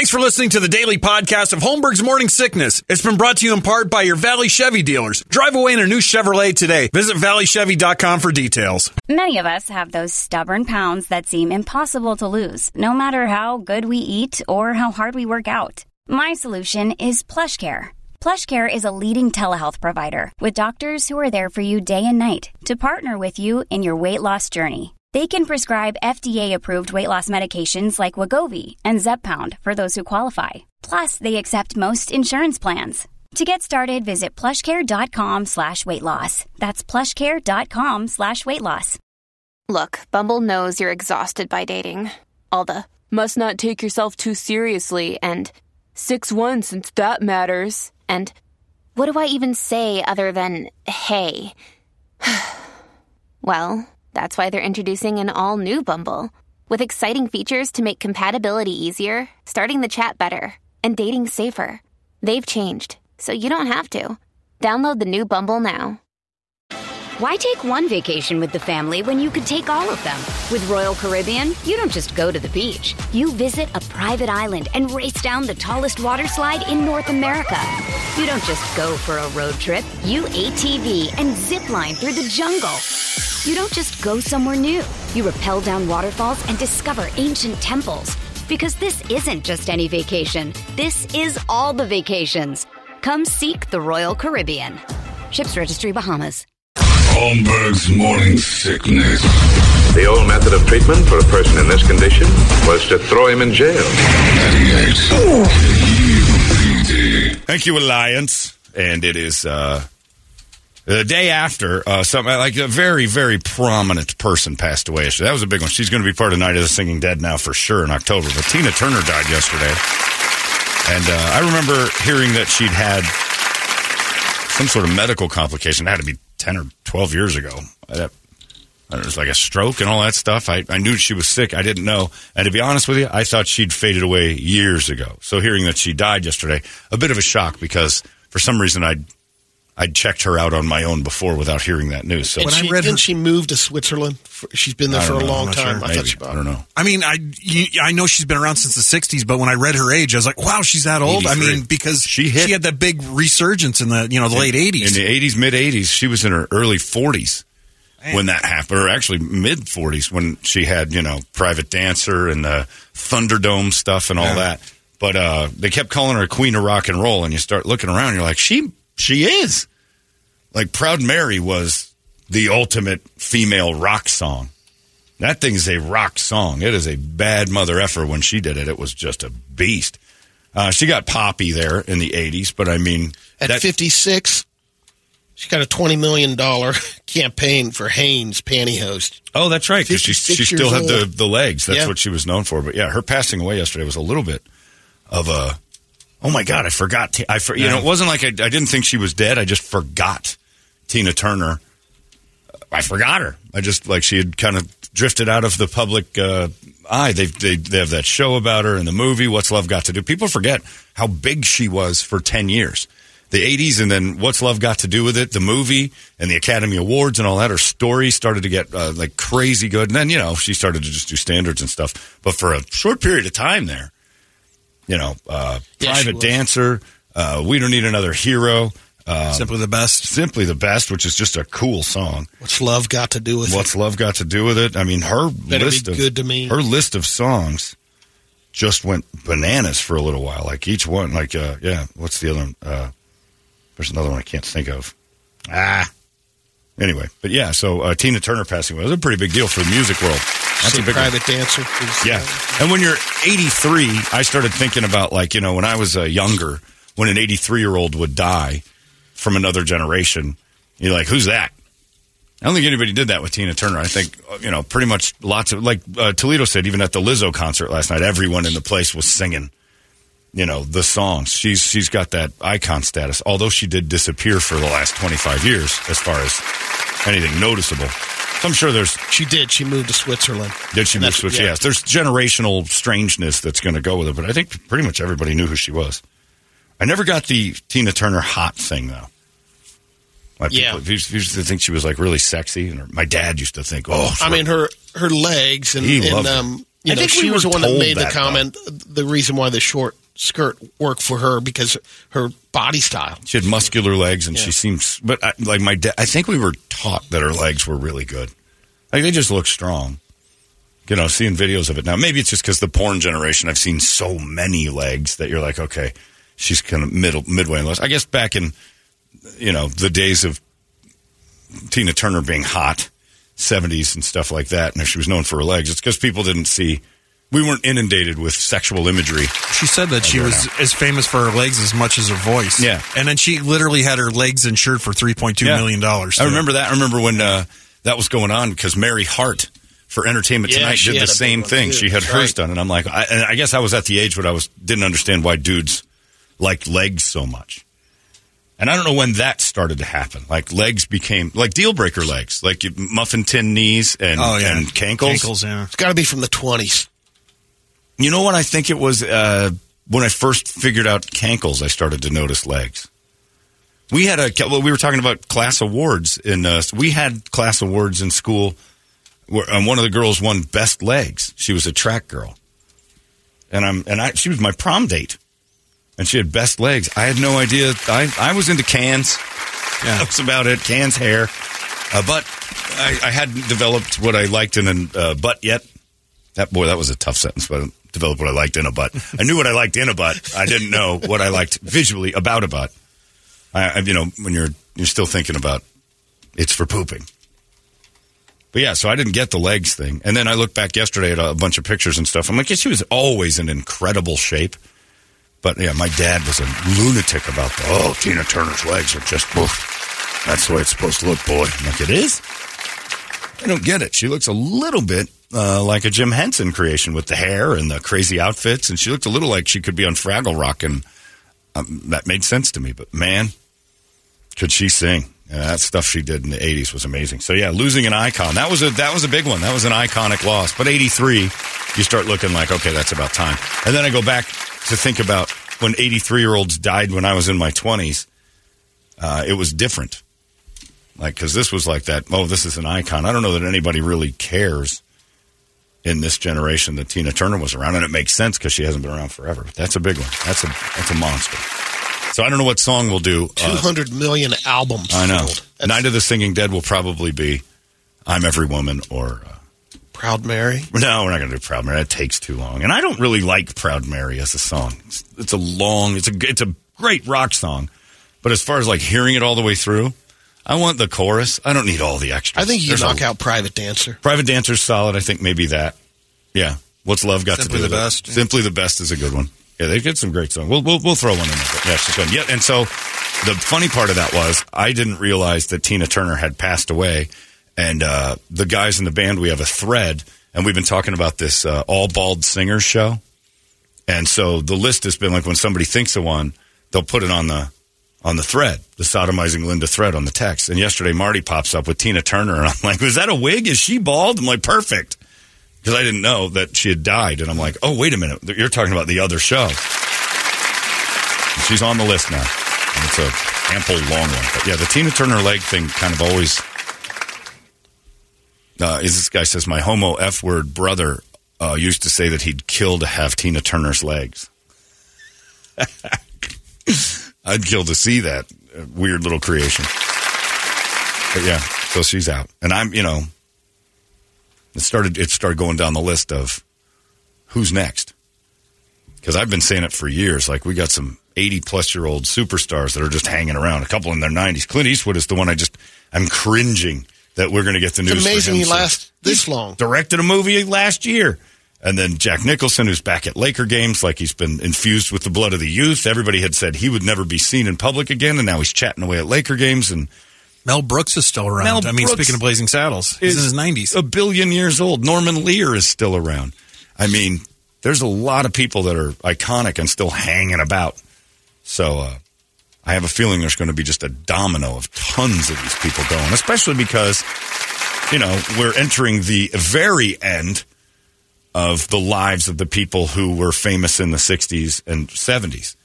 Thanks for listening to the daily podcast of Holmberg's Morning Sickness. It's been brought to you in part by your Valley Chevy dealers. Drive away in a new Chevrolet today. Visit valleychevy.com for details. Many of us have those stubborn pounds that seem impossible to lose, no matter how good we eat or how hard we work out. My solution is PlushCare. PlushCare is a leading telehealth provider with doctors who are there for you day and night to partner with you in your weight loss journey. They can prescribe FDA-approved weight loss medications like Wegovy and Zepbound for those who qualify. Plus, they accept most insurance plans. To get started, visit plushcare.com slash weight loss. That's plushcare.com slash weight loss. Look, Bumble knows you're exhausted by dating. All the must not take yourself too seriously and 6-1 since that matters. And what do I even say other than hey? well... That's why they're introducing an all new Bumble with exciting features to make compatibility easier, starting the chat better, and dating safer. They've changed, so you don't have to. Download the new Bumble now. Why take one vacation with the family when you could take all of them? With Royal Caribbean, you don't just go to the beach. You visit a private island and race down the tallest water slide in North America. You don't just go for a road trip. You ATV and zip line through the jungle. You don't just go somewhere new. You rappel down waterfalls and discover ancient temples. Because this isn't just any vacation. This is all the vacations. Come seek the Royal Caribbean. Ships Registry Bahamas. Holmberg's morning sickness. The old method of treatment for a person in this condition was to throw him in jail. 98. Thank you, Alliance. And it is uh, the day after uh, something like a very, very prominent person passed away. yesterday. That was a big one. She's going to be part of Night of the Singing Dead now for sure in October. But Tina Turner died yesterday. And uh, I remember hearing that she'd had some sort of medical complication. It had to be 10 or 12 years ago. That, it was like a stroke and all that stuff. I, I knew she was sick. I didn't know. And to be honest with you, I thought she'd faded away years ago. So hearing that she died yesterday, a bit of a shock because for some reason I'd I'd checked her out on my own before without hearing that news. So And when she, I read her, didn't she move to Switzerland? For, she's been there for don't a long time. sure. I Maybe. thought she. I don't know. I mean, I you, I know she's been around since the '60s, but when I read her age, I was like, "Wow, she's that old." I mean, because She hit- she had that big resurgence in the you know the late '80s. in the eighties, mid eighties, she was in her early forties when that happened, or actually mid forties when she had you know Private Dancer and the Thunderdome stuff and all that. But uh, they kept calling her Queen of Rock and Roll, and you start looking around, you're like, she she is like Proud Mary was the ultimate female rock song. That thing's a rock song. It is a bad mother effer. When she did it, it was just a beast. Uh, she got poppy there in the '80s, but I mean, At that- 56, she got a $20 million campaign for Hanes pantyhose. Oh, that's right. Because she, she still had the, the legs. That's Yeah. what she was known for. But yeah, her passing away yesterday was a little bit of a. Oh my God, I forgot. I for, you know it wasn't like I, I didn't think she was dead. I just forgot Tina Turner. I forgot her. I just like she had kind of drifted out of the public uh, eye. They, they they have that show about her in the movie. What's Love Got to Do? People forget how big she was for ten years. The '80s, and then What's Love Got to Do with It? The movie and the Academy Awards and all that. Her story started to get uh, like crazy good, and then you know she started to just do standards and stuff. But for a short period of time there, you know, uh, Yeah, Private. Dancer, uh, We Don't Need Another Hero. Um, Simply the best. Simply the best, which is just a cool song. What's love got to do with it? What's it? love got to do with it? I mean, her Better list be of good to me. her list of songs just went bananas for a little while. Like each one, like uh, yeah, what's the other one? Uh, there's another one I can't think of. Ah. Anyway, but yeah, so uh, Tina Turner passing away was a pretty big deal for the music world. That's a big one. private dancer. Yeah. And when you're 83, I started thinking about like, you know, when I was uh, younger, when an 83 year old would die from another generation, you're like, who's that? I don't think anybody did that with Tina Turner. I think, uh, you know, pretty much lots of, like uh, Toledo said, even at the Lizzo concert last night, everyone in the place was singing, you know, the songs. She's She's got that icon status, although she did disappear for the last 25 years as far as anything noticeable. So I'm sure there's She did. She moved to Switzerland. did she move that's- switch? yeah. Yes. There's generational strangeness that's going to go with it, but I think pretty much everybody knew who she was. I never got the Tina Turner hot thing though. My Yeah. people used, used to think she was like really sexy, and my dad used to think, "Oh, I mean, her her legs and, He and um, You I know, think she was the one that made the that, comment. The reason why the short skirt work for her because her body style. She had muscular legs, and Yeah. she seems. But I, like my dad, I think we were taught that her legs were really good. Like they just look strong. You know, seeing videos of it now. Maybe it's just because the porn generation. I've seen so many legs that you're like, okay, she's kind of middle midway. Unless I guess back in, you know, the days of Tina Turner being hot, seventies and stuff like that, and if she was known for her legs, it's because people didn't see. We weren't inundated with sexual imagery. She said that she was now. as famous for her legs as much as her voice. Yeah. And then she literally had her legs insured for three point two Yeah. million dollars. I remember that. I remember when uh, that was going on because Mary Hart for Entertainment Yeah, Tonight did the had a big same thing. too. She had That's hers right. done, and I'm like, I, and I guess I was at the age when I was didn't understand why dudes liked legs so much. And I don't know when that started to happen. Like legs became like deal breaker legs, like muffin tin knees and Oh yeah, and cankles. Cankles, yeah. It's got to be from the twenties. You know what? I think it was uh, when I first figured out cankles. I started to notice legs. We had a well, we were talking about class awards in. Uh, we had class awards in school, where, and one of the girls won best legs. She was a track girl, and I'm and I she was my prom date, and she had best legs. I had no idea. I I was into cans. Yeah. That's about it. Cans, hair, uh, but I, I hadn't developed what I liked in a uh, butt yet. That boy, that was a tough sentence, but developed what I liked in a butt. I knew what I liked in a butt. I didn't know what I liked visually about a butt. I, I you know, when you're you're still thinking about it's for pooping. But yeah, so I didn't get the legs thing, and then I looked back yesterday at a bunch of pictures and stuff. I'm like, yeah, she was always in incredible shape. But yeah, my dad was a lunatic about the oh, Tina Turner's legs are just oof. That's the way it's supposed to look, boy. I'm like, it is. I don't get it. She looks a little bit uh, like a Jim Henson creation with the hair and the crazy outfits, and she looked a little like she could be on Fraggle Rock, and um, that made sense to me. But man, could she sing? Yeah, that stuff she did in the '80s was amazing. So yeah, losing an icon that was a that was a big one. That was an iconic loss. But '83, you start looking like okay, that's about time. And then I go back to think about when 83 year olds died when I was in my 20s. Uh, it was different. Like, because this was like that, oh, this is an icon. I don't know that anybody really cares in this generation that Tina Turner was around. And it makes sense because she hasn't been around forever. But that's a big one. That's a, that's a monster. So I don't know what song we'll do. Two Uh, hundred million albums. I know. Night of the Singing Dead will probably be I'm Every Woman or. Uh, Proud Mary. no, we're not going to do Proud Mary. That takes too long, and I don't really like Proud Mary as a song. It's, it's a long, it's a it's a great rock song, but as far as like hearing it all the way through, I want the chorus. I don't need all the extras. I think you There's knock a- out Private Dancer. Private Dancer's solid. I think maybe that. Yeah. What's love got Simply to do the with it? Best, yeah. Simply the best is a good one. Yeah, they did some great songs. We'll we'll, we'll throw one in there. Yeah, she's good. Yeah, and so the funny part of that was I didn't realize that Tina Turner had passed away, and uh, the guys in the band we have a thread, and we've been talking about this uh, all bald singers show, and so the list has been like when somebody thinks of one, they'll put it on the on the thread, the sodomizing Linda thread on the text. And yesterday Marty pops up with Tina Turner, and I'm like, was that a wig? Is she bald? I'm like, perfect because I didn't know that she had died. And I'm like, oh, wait a minute. You're talking about the other show. And she's on the list now. And it's a ample long one. But yeah, the Tina Turner leg thing kind of always. Uh, is this guy says, my homo F word brother uh, used to say that he'd kill to have Tina Turner's legs. I'd kill to see that uh, weird little creation. But yeah, so she's out. And I'm, you know, it started it started going down the list of who's next because i've been saying it for years like we got some 80 plus year old superstars that are just hanging around a couple in their 90s clint eastwood is the one i just i'm cringing that we're going to get the news It's for amazing he lasts this long. directed a movie last year and then jack nicholson who's back at laker games like he's been infused with the blood of the youth everybody had said he would never be seen in public again and now he's chatting away at laker games and Mel Brooks is still around. Mel I mean, Brooks speaking of Blazing Saddles, he's in his nineties. a billion years old. Norman Lear is still around. I mean, there's a lot of people that are iconic and still hanging about. So uh, I have a feeling there's going to be just a domino of tons of these people going, especially because, you know, we're entering the very end of the lives of the people who were famous in the 60s and 70s.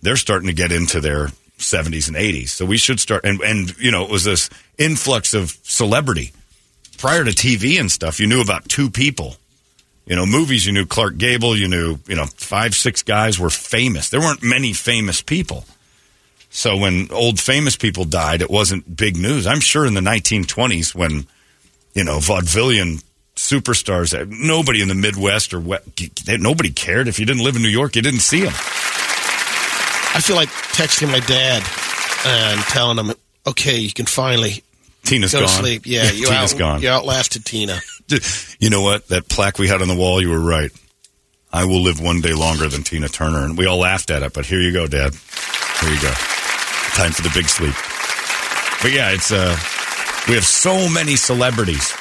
They're starting to get into their 70s and 80s. So we should start. And, and you know, it was this influx of celebrity. Prior to TV and stuff, you knew about two people You know, movies, you knew Clark Gable, you knew, you know, five, six guys were famous. There weren't many famous people. So when old famous people died, it wasn't big news. I'm sure in the 1920s when, you know, vaudevillian superstars, nobody in the Midwest or what, nobody cared. If you didn't live in New York, you didn't see them. I feel like texting my dad and telling him, okay, you can finally Tina's go gone. to sleep. Yeah, you, Tina's out, gone. you outlasted Tina. You know what? That plaque we had on the wall, you were right. I will live one day longer than Tina Turner. And we all laughed at it, but here you go, Dad. Here you go. Time for the big sleep. But yeah, it's uh we have so many celebrities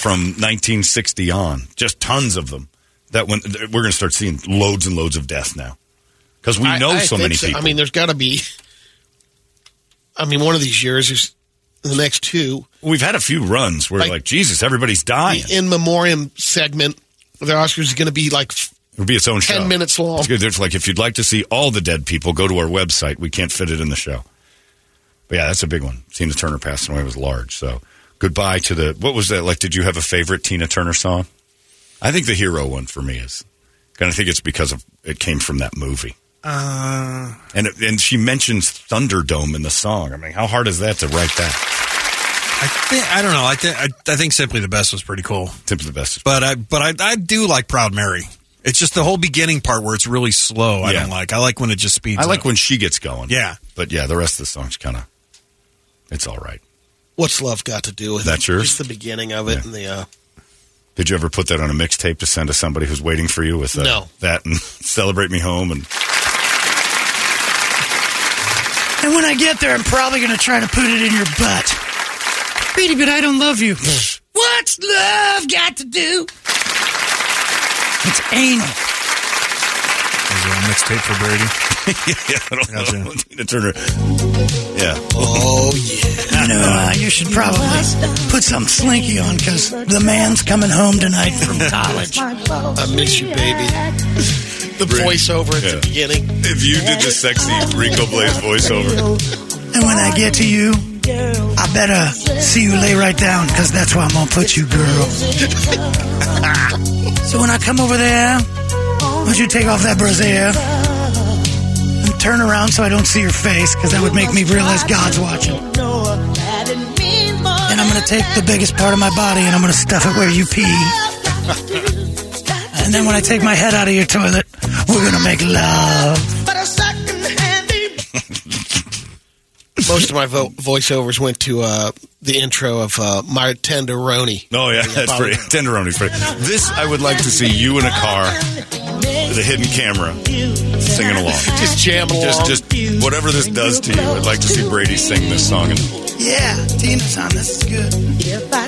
from 1960 on, just tons of them. That when we're going to start seeing loads and loads of death now, because we know I so think many people. I mean, there's got to be. I mean, one of these years is the next two. We've had a few runs where Like- like, Jesus, everybody's dying. The in memoriam segment the Oscars is going to be like It'll be its own 10 show. minutes long. It's good. It's like if you'd like to see all the dead people, go to our website. We can't fit it in the show. But yeah, that's a big one. Tina Turner passing away was large. So goodbye to the. What was that like? Did you have a favorite Tina Turner song? I think the hero one for me is. And I think it's because of it came from that movie. Uh, And it, and she mentions Thunderdome in the song. I mean, how hard is that to write that? I think I don't know. I think I, I think simply the best was pretty cool. Simply the best. But I but I, I do like Proud Mary. It's just the whole beginning part where it's really slow. I Yeah. don't like. I like when it just speeds. Up. I like up. when she gets going. Yeah. But yeah, the rest of the song's kind of. It's all right. What's love got to do with That's it? yours? Just the beginning of it Yeah. and the. Uh, Did you ever put that on a mixtape to send to somebody who's waiting for you with uh, No. that and celebrate me home and And when I get there, I'm probably going to try to put it in your butt. Beatty, but I don't love you. What's love got to do? It's anal. Is there a mixtape for Brady? Yeah, I don't Gotcha. know. Tina Turner. Yeah. oh yeah. You know, uh, you should probably put some slinky on because the man's coming home tonight from college. I miss you, baby. The voiceover at Yeah. the beginning. If you did the sexy Rico Blaze voiceover, And when I get to you, I better see you lay right down because that's where I'm going to put you, girl. so when I come over there, why don't you take off that brassiere and turn around so I don't see your face because that would make me realize God's watching. And I'm going to take the biggest part of my body and I'm going to stuff it where you pee. And then when I take my head out of your toilet, we're going to make love. Most of my vo- voiceovers went to uh, the intro of uh, My Tenderoni. oh yeah, that's pretty. Tenderoni's pretty. This I would like to see you in a car with a hidden camera singing along. Just jamming along. Just, just whatever this does to you, I'd like to see Brady sing this song. And, Yeah, Tina's on. This is good.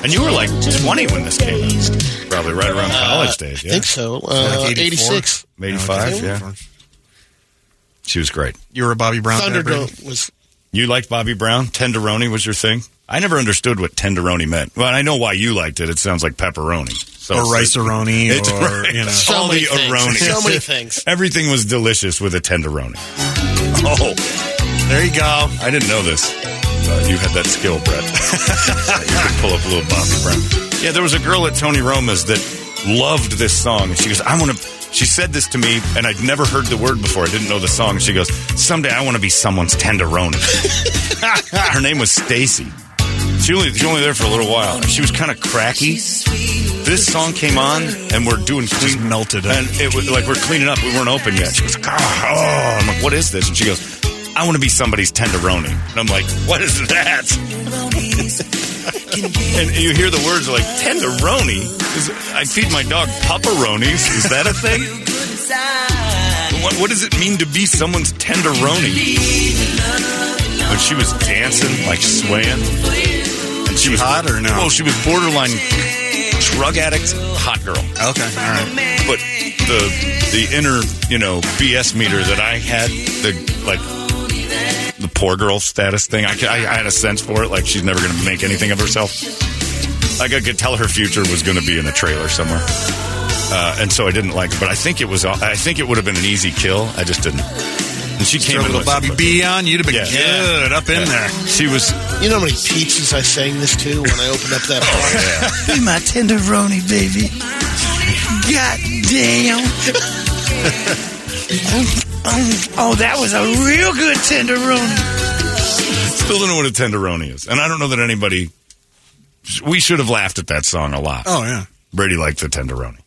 and you were like 20 when this came out, probably right around college days. Yeah. I think so. Uh, Like 86. 85. Yeah, she was great. You were a Bobby Brown. Thunderdome was You liked Bobby Brown? Tenderoni was your thing? I never understood what tenderoni meant. Well, I know why you liked it. It sounds like pepperoni. So Or rice-a-roni, It's or, right. you know. so All many the things. aroni. So many things. Everything was delicious with a tenderoni. Oh, There you go. I didn't know this. Uh, you had that skill, Brett. you could pull up a little Bobby Brown. Yeah, there was a girl at Tony Roma's that loved this song, and she goes, "I want to." She said this to me, and I'd never heard the word before. I didn't know the song. She goes, "Someday I want to be someone's tenderoni." Her name was Stacy. She only she only there for a little while. She was kind of cracky. This song came on, and we're doing clean melted. and it was like we're cleaning up. We weren't open yet. She goes, oh, oh. I'm like, what is this? And she goes, I want to be somebody's tenderoni. And I'm like, what is that? and you hear the words like tenderoni. Is, I feed my dog pepperonis. Is that a thing? What, what does it mean to be someone's tenderoni? But she was dancing, like swaying. She was hot or no? Well, she was borderline drug addict, hot girl. Okay, all right. But the the inner, you know, BS meter that I had, the like the poor girl status thing, I, I, I had a sense for it. Like she's never going to make anything of herself. Like I could tell her future was going to be in a trailer somewhere, uh, and so I didn't like it. But I think it was. I think it would have been an easy kill. I just didn't. And she came Throw a in little with Bobby some- B on, you'd have been Yeah. good up in there. She was. You know how many pizzas I sang this to when I opened up that oh, bar? Yeah. Be my tenderoni, baby. God damn. Oh, oh, that was a real good tenderoni. Still don't know what a tenderoni is. And I don't know that anybody. We should have laughed at that song a lot. Oh yeah. Brady liked the tenderoni.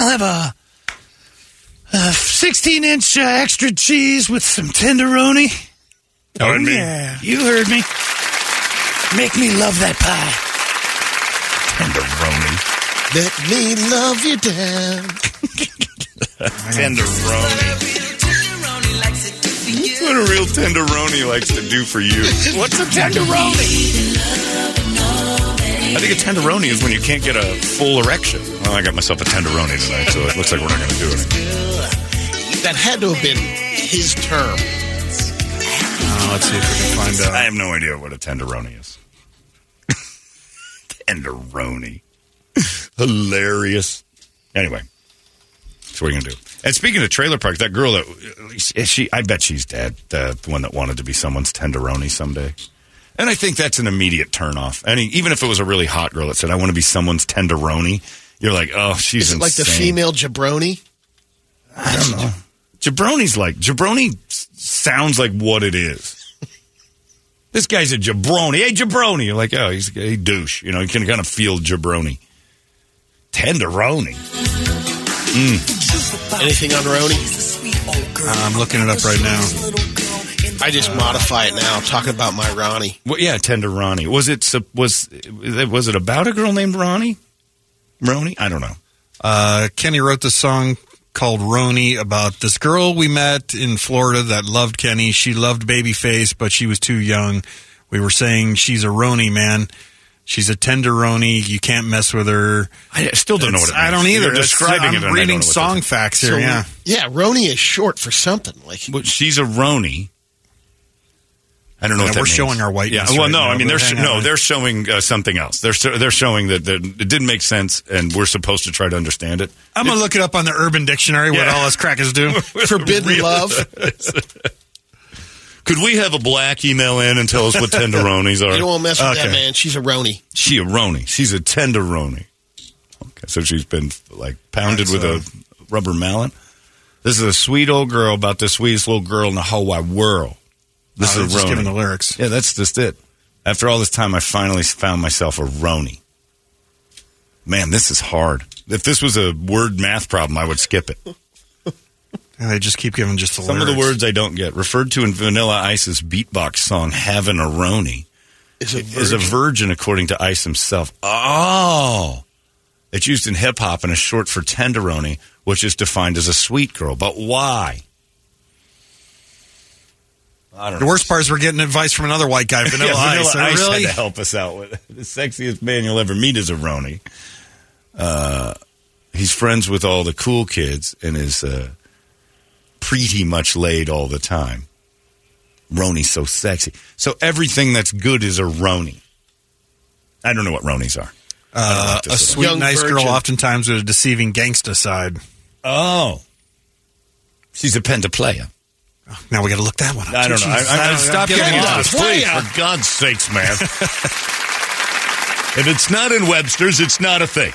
I'll have a, a 16 inch uh, extra cheese with some tenderoni. Oh, and me. Yeah, you heard me. Make me love that pie. Tenderoni. Let me love you down. Tenderoni. That's what a real tenderoni likes to do for you. What's a tenderoni? I think a tenderoni is when you can't get a full erection. Well, I got myself a tenderoni tonight, so it looks like we're not going to do it. That had to have been his term. Uh, let's see if we can find out. I have no idea what a tenderoni is. tenderoni. Hilarious. Anyway, so what are you going to do? And speaking of trailer parks, that girl that is she, I bet she's dead. The one that wanted to be someone's tenderoni someday. And I think that's an immediate turnoff. I mean, even if it was a really hot girl that said, "I want to be someone's tenderoni," you're like, "Oh, she's Is it like the female jabroni? I don't know. Jabroni's like jabroni sounds like what it is. this guy's a jabroni. Hey, jabroni. You're like, oh, he's a douche. You know, you can kind of feel jabroni. Tenderoni. Mm. Anything on Roni? I'm looking it up right now. I just modify it now, talking about my Ronnie. Well, yeah, tenderoni. Was it was was it about a girl named Ronnie? Roni? I don't know. Uh, Kenny wrote the song called Roni about this girl we met in Florida that loved Kenny. She loved Babyface, but she was too young. We were saying she's a Roni, man. She's a tenderoni. You can't mess with her. I still don't know what it I don't either. You're describing I'm it I don't reading song facts here. So, yeah. yeah, Roni is short for something. Like But she's a Roni. I don't know. Yeah, what that we're means. showing our whiteness Yeah, well, right no, now, I mean they're hang no, they're showing uh, something else. They're so- they're showing that, that it didn't make sense, and we're supposed to try to understand it. I'm gonna look it up on the Urban Dictionary. What Yeah. all us crackers do? forbidden Real- love. Could we have a black email in and tell us what tenderonis are? You don't want to mess with that man. She's a Roni. She a Roni. She's a tenderoni. Okay, so she's been like pounded with a rubber mallet. This is a sweet old girl about the sweetest little girl in the whole wide world. This Oh, is a just Roni. giving the lyrics. Yeah, that's just it. After all this time, I finally found myself a Roni. Man, this is hard. If this was a word math problem, I would skip it. And they just keep giving just the Some of the words I don't get. Referred to in Vanilla Ice's beatbox song, Having a Roni, Is a is a virgin according to Ice himself. Oh! It's used in hip hop and is short for tenderoni, which is defined as a sweet girl. But why? I don't The know. worst part is we're getting advice from another white guy, Vanilla Yeah, Ice. Vanilla Ice really? had to help us out with it. The sexiest man you'll ever meet is a Roni. Uh, he's friends with all the cool kids and is uh, pretty much laid all the time. Roni's so sexy. So everything that's good is a Roni. I don't know what Ronies are. Uh, a sweet, Young nice girl, oftentimes with a deceiving gangsta side. Oh. She's a pentaplaya. Now we got to look that one up. I don't know. I, Jesus, I, I, don't- stop get getting it into this, please. For God's sakes, man. if it's not in Webster's, it's not a thing.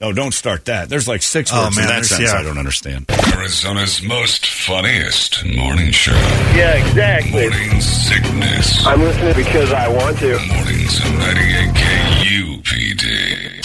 No, don't start that. There's like six Oh, words man, in that there's- sentence yeah. I don't understand. Arizona's most funniest morning show. Yeah, exactly. Morning sickness. I'm listening because I want to. Mornings on 98 KUPD.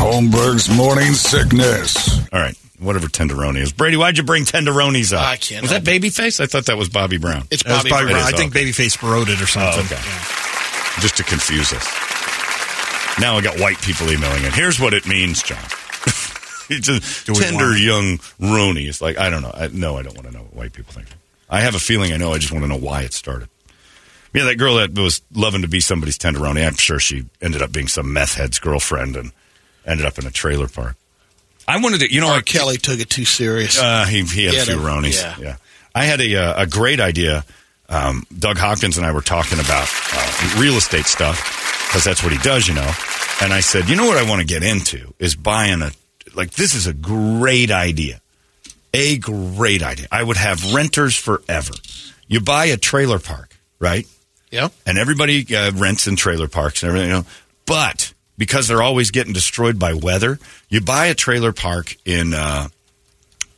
Holmberg's morning sickness. All right, whatever tenderoni is. Brady, why'd you bring tenderonis up? I can't Was that Babyface? I thought that was Bobby Brown. It's That was Bobby Bobby Brown. Brown. I think okay. Babyface wrote it or oh, something. Oh, okay. Just to confuse us. Now I got white people emailing it. Here's what it means, John. it's a tender want young Rooney. It's like, I don't know. I, no, I don't want to know what white people think. I have a feeling I know. I just want to know why it started. Yeah, that girl that was loving to be somebody's tenderoni, I'm sure she ended up being some meth head's girlfriend and ended up in a trailer park. I wanted to, you know, R. I, Kelly took it too serious. uh, he, he had He a few a- Ronies. yeah. I had a, uh, a great idea. Um, Doug Hopkins and I were talking about uh, real estate stuff because that's what he does, you know. And I said, you know what I want to get into is buying a, like, this is a great idea. A great idea. I would have renters forever. You buy a trailer park, right? yeah. and everybody uh, rents in trailer parks and everything. You know, but because they're always getting destroyed by weather, you buy a trailer park in uh,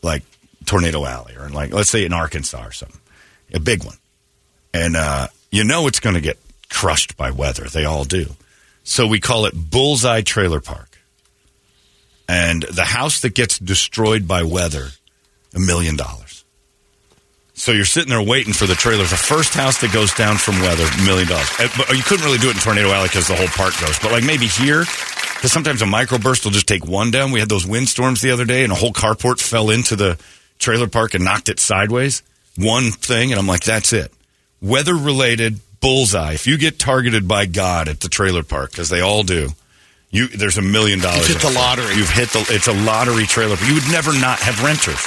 like Tornado Alley or in like let's say in Arkansas or something, a big one, and uh, you know it's going to get crushed by weather. They all do. So we call it Bullseye Trailer Park, and the house that gets destroyed by weather, a million dollars. So you're sitting there waiting for the trailer. The first house that goes down from weather, million dollars. Uh, But you couldn't really do it in Tornado Alley because the whole park goes. But like maybe here, because sometimes a microburst will just take one down. We had those windstorms the other day, and a whole carport fell into the trailer park and knocked it sideways. One thing, and I'm like, that's it. Weather related bullseye. If you get targeted by God at the trailer park, because they all do, you there's a million dollars. You've hit the lottery. You've hit the. It's a lottery trailer. You would never not have renters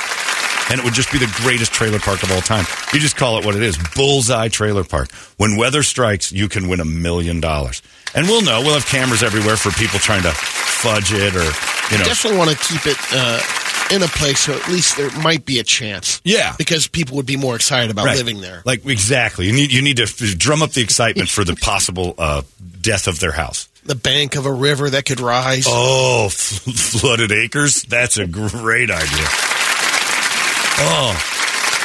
and it would just be the greatest trailer park of all time. You just call it what it is Bullseye Trailer Park. When weather strikes, you can win a million dollars. And we'll know. We'll have cameras everywhere for people trying to fudge it or, you know. Definitely want to keep it uh, in a place so at least there might be a chance. Yeah. Because people would be more excited about Right. living there. Like, exactly. You need, you need to f- drum up the excitement for the possible uh, death of their house. The bank of a river that could rise. Oh, flooded acres? That's a great idea. Oh,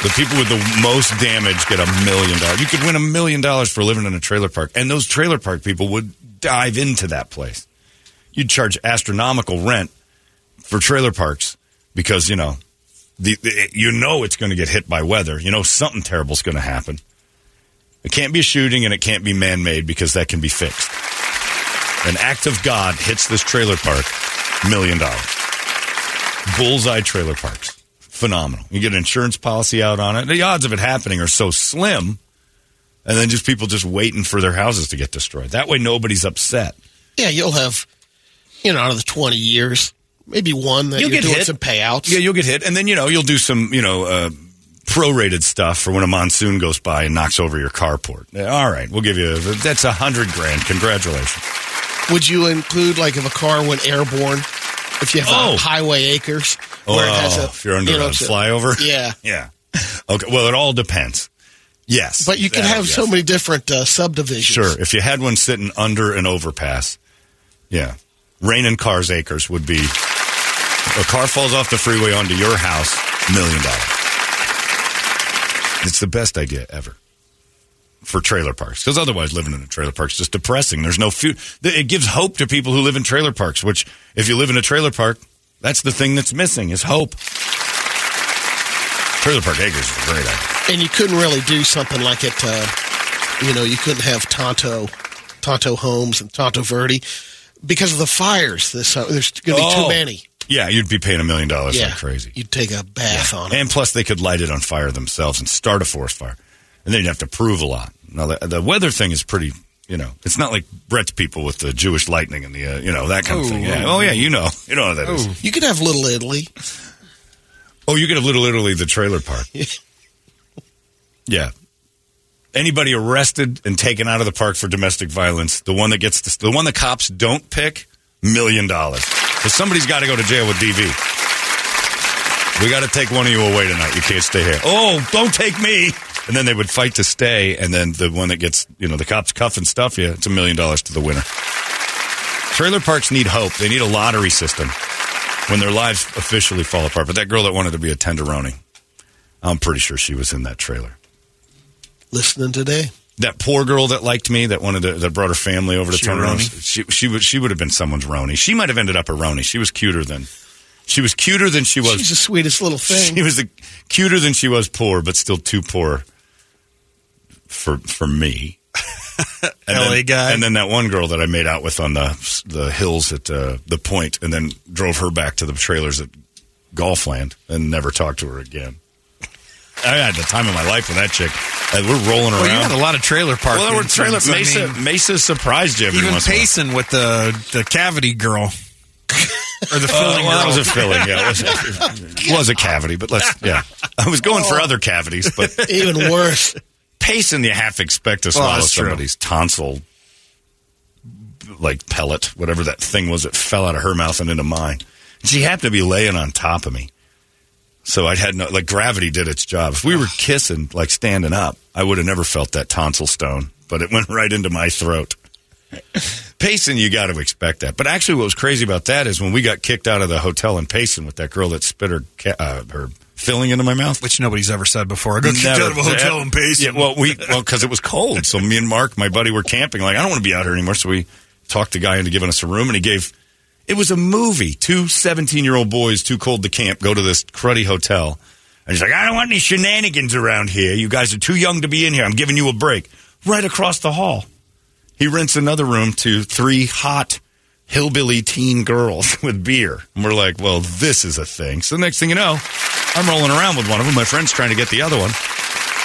the people with the most damage get a million dollars. You could win a million dollars for living in a trailer park. And those trailer park people would dive into that place. You'd charge astronomical rent for trailer parks because, you know, the, the, you know it's going to get hit by weather. You know something terrible is going to happen. It can't be a shooting and it can't be man made because that can be fixed. An act of God hits this trailer park, million dollars. Bullseye trailer parks. Phenomenal. You get an insurance policy out on it. The odds of it happening are so slim, and then just people just waiting for their houses to get destroyed. That way nobody's upset. Yeah, you'll have, you know, out of the 20 years, maybe one that You'll get hit. some payouts. Yeah, you'll get hit, and then you know you'll do some you know uh, prorated stuff for when a monsoon goes by and knocks over your carport. All right, we'll give you that's a hundred grand. Congratulations. Would you include, like, if a car went airborne, if you have Oh. a highway acres, where it has Oh, a, if you're under you know, a flyover, Yeah. yeah. Okay, well, it all depends. Yes, But you can have yes. so many different uh, subdivisions. Sure, if you had one sitting under an overpass, yeah, rain and cars acres would be. A car falls off the freeway onto your house, million dollars. It's the best idea ever for trailer parks because otherwise living in a trailer park is just depressing. There's no fu- It gives hope to people who live in trailer parks. Which, if you live in a trailer park, that's the thing that's missing is hope. Trailer park acres is a great idea. And you couldn't really do something like it. Uh, you know, you couldn't have Tonto, Tonto Homes and Tonto Verde because of the fires. This uh, there's going to be Oh. too many. Yeah, you'd be paying a million dollars Yeah, like crazy. You'd take a bath on it. And plus, they could light it on fire themselves and start a forest fire. And then you'd have to prove a lot. Now, the, the weather thing is pretty, you know, it's not like Brett's people with the Jewish lightning and the, uh, you know, that kind of thing. Yeah. Oh, yeah, you know. You know how that is. You could have Little Italy. Oh, you could have Little Italy, the trailer park. yeah. Anybody arrested and taken out of the park for domestic violence, the one that gets the, the one the cops don't pick, million dollars. Because somebody's got to go to jail with DV. We got to take one of you away tonight. You can't stay here. Oh, don't take me. And then they would fight to stay, and then the one that gets, you know, the cops cuff and stuff you, it's a million dollars to the winner. Trailer parks need hope. They need a lottery system when their lives officially fall apart. But that girl that wanted to be a tenderoni, I'm pretty sure she was in that trailer. Listening today. that poor girl that liked me, that wanted to, that brought her family over to She a Roni? She she would she would have been someone's Roni. She might have ended up a Roni. She was cuter than she was cuter than she was. She's the sweetest little thing. She was the, cuter than she was poor, but still too poor for for me. And LA then, guy. and then that one girl that I made out with on the the hills at uh, the point, and then drove her back to the trailers at Golfland, and never talked to her again. I had the time of my life with that chick. Uh, we're rolling Well, you around. had a lot of trailer park. well, there were trailer. I Mesa. mean, Mesa surprised you every even once in a while. Payson with the the cavity girl or the Uh, filling well, that was a filling. Yeah, it was, it was a cavity, but let's. Yeah, I was going for other cavities, but Even worse. Payson, you half expect to Well, swallow that's true. somebody's tonsil, like pellet, whatever that thing was that fell out of her mouth and into mine. She happened to be laying on top of me, so I had no like gravity did its job. If we were kissing, like standing up, I would have never felt that tonsil stone, but it went right into my throat. Payson, you got to expect that. But actually, what was crazy about that is when we got kicked out of the hotel in Payson with that girl that spit her uh, her filling into my mouth. which nobody's ever said before. I got kicked out of a hotel in Payson. Yeah, well, we well because it was cold. So me and Mark, my buddy, were camping. Like I don't want to be out here anymore. So we talked the guy into giving us a room, and he gave. It was a movie. Two 17 year old boys, too cold to camp, go to this cruddy hotel. And he's like, I don't want any shenanigans around here. You guys are too young to be in here. I'm giving you a break. Right across the hall. He rents another room to three hot hillbilly teen girls with beer. And we're like, well, this is a thing. So the next thing you know, I'm rolling around with one of them. My friend's trying to get the other one.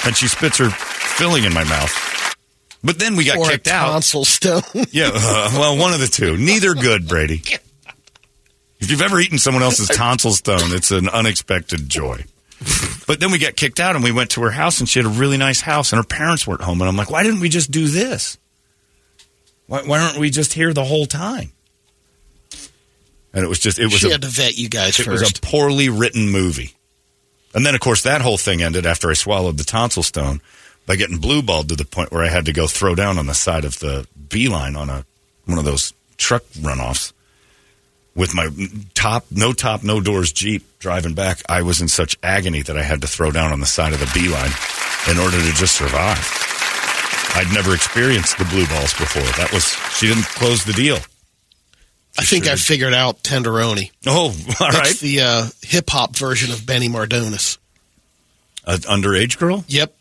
And she spits her filling in my mouth. But then we got or kicked a out. tonsil stone. Yeah, uh, well, one of the two. Neither good, Brady. If you've ever eaten someone else's tonsil stone, it's an unexpected joy. But then we got kicked out and we went to her house and she had a really nice house and her parents weren't home. And I'm like, why didn't we just do this? Why, why aren't we just here the whole time? And it was just, it was she a had to vet you guys it first. was a poorly written movie. And then, of course, that whole thing ended after I swallowed the tonsil stone by getting blue balled to the point where I had to go throw down on the side of the beeline on a one of those truck runoffs with my top, no top, no doors Jeep driving back. I was in such agony that I had to throw down on the side of the beeline in order to just survive. I'd never experienced the blue balls before. That was she didn't close the deal. I think I figured out tenderoni. Oh, all That's right. the uh, hip hop version of Benny Mardonis. An underage girl. Yep.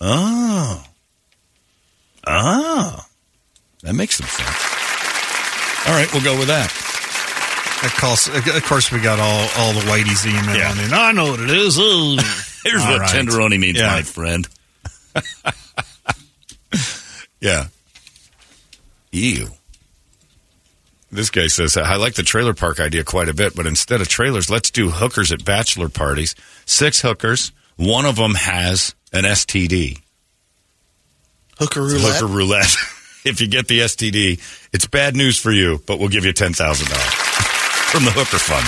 Oh. Oh. That makes some sense. All right, we'll go with that. Of course, of course, we got all all the whitey's email. Yeah. And I know what it is. Here's All what right. tenderoni means, Yeah. my friend. yeah. Ew. This guy says, I like the trailer park idea quite a bit, but instead of trailers, let's do hookers at bachelor parties. Six hookers. One of them has an STD. Hooker roulette. Hooker roulette. if you get the STD, it's bad news for you, but we'll give you $10,000 from the hooker fund.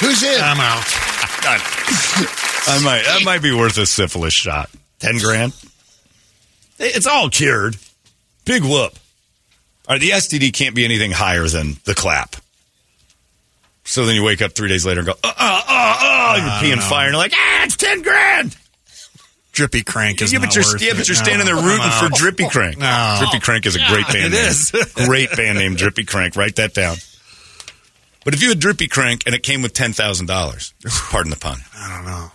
Who's in? I'm out. I might that might be worth a syphilis shot. Ten grand. It's all cured. Big whoop. All right, the STD can't be anything higher than the clap. So then you wake up three days later and go, uh, uh, uh, uh, you're peeing fire, and you're like, ah, it's ten grand. Drippy crank is yeah, but you're, yeah, but you're standing there rooting for. Drippy Crank. No. Drippy Crank is a great band It name. is. great band name, Drippy Crank. Write that down. But if you had Drippy Crank and it came with ten thousand dollars, pardon the pun, I don't know.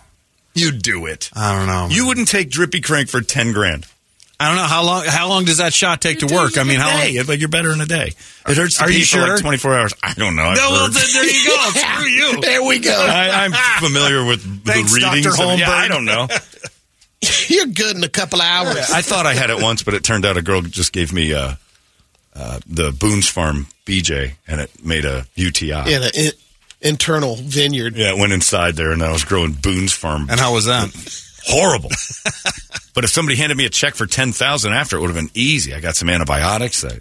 you'd do it. I don't know. You wouldn't take Drippy Crank for ten grand. I don't know how long. How long does that shot take to work? I mean, how long? Like you're better in a day. It hurts. To Are you for like sure? 24 hours. I don't know. I've No, well, there you go. Screw you. There we go. I, I'm familiar with Thanks, the Dr. readings. of- yeah, I don't know. You're good in a couple hours. I thought I had it once, but it turned out a girl just gave me uh, uh, the Boone's Farm BJ, and it made a UTI. in, internal vineyard. Yeah, it went inside there, and I was growing Boone's Farm. And how was that? Horrible. but if somebody handed me a check for ten thousand after, it would have been easy. I got some antibiotics. I,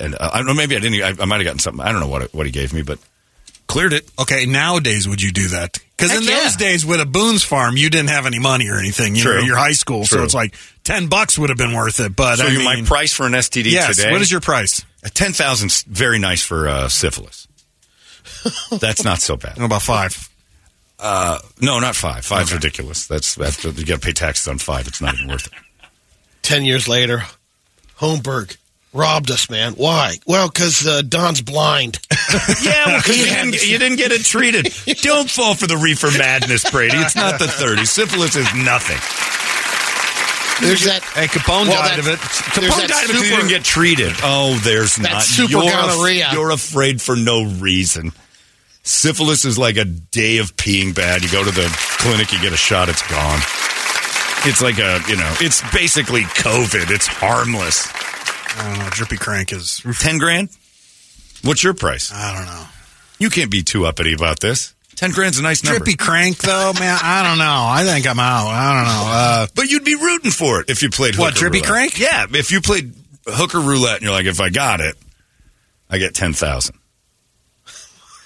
and uh, I don't know. Maybe I didn't. I, I might have gotten something. I don't know what it, what he gave me, but cleared it. Okay, nowadays would you do that? Because Heck in yeah. those days with a Boone's Farm, you didn't have any money or anything. You True. know, your high school, so it's like ten bucks would have been worth it. But So I you mean, my price for an STD yes. today? What is your price? ten thousand? Very nice for uh, syphilis. That's not so bad. About five. Uh, no, not five. Five's ridiculous. That's, that's you got to pay taxes on five. It's not even worth it. Ten years later, Holmberg robbed us, man. Why? Well, because uh, Don's blind. Yeah, well, 'cause you, didn't, you didn't get it treated. Don't fall for the reefer madness, Brady. It's not the 30s. Syphilis is nothing. There's that. Hey, Capone Well, died that- of it. there's Capone that died because he super- didn't get treated. Oh, there's That not. super you're, af- gonorrhea. you're afraid for no reason. Syphilis is like a day of peeing bad. You go to the clinic, you get a shot, it's gone. It's like a, you know, it's basically COVID. It's harmless. I don't know. Drippy Crank is. 10 grand? What's your price? I don't know. You can't be too uppity about this. 10 grand's a nice number. Drippy Crank, though, man, I don't know. I think I'm out. I don't know. Uh, But you'd be rooting for it if you played What, Drippy roulette. Crank? Yeah, if you played hooker roulette and you're like, if I got it, I get 10,000.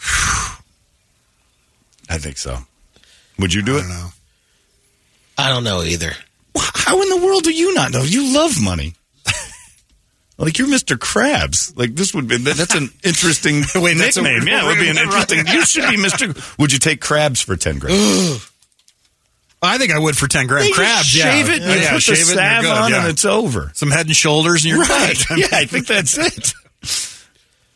I think so. Would you do I it? don't know. I don't know either. How in the world do you not know? You love money. like you're Mr. Krabs. Like this would be that's an interesting Wait, that's a- nickname. yeah, it would be an interesting. You should be Mr. Would you take crabs for ten grand? I think I would for 10 grand. Hey, you Crabs, yeah. shave it, yeah, you oh, yeah, put the shave it, and salve you're good, on, yeah. and it's over. Some head and shoulders, and you're Right? good. yeah, I think that's it.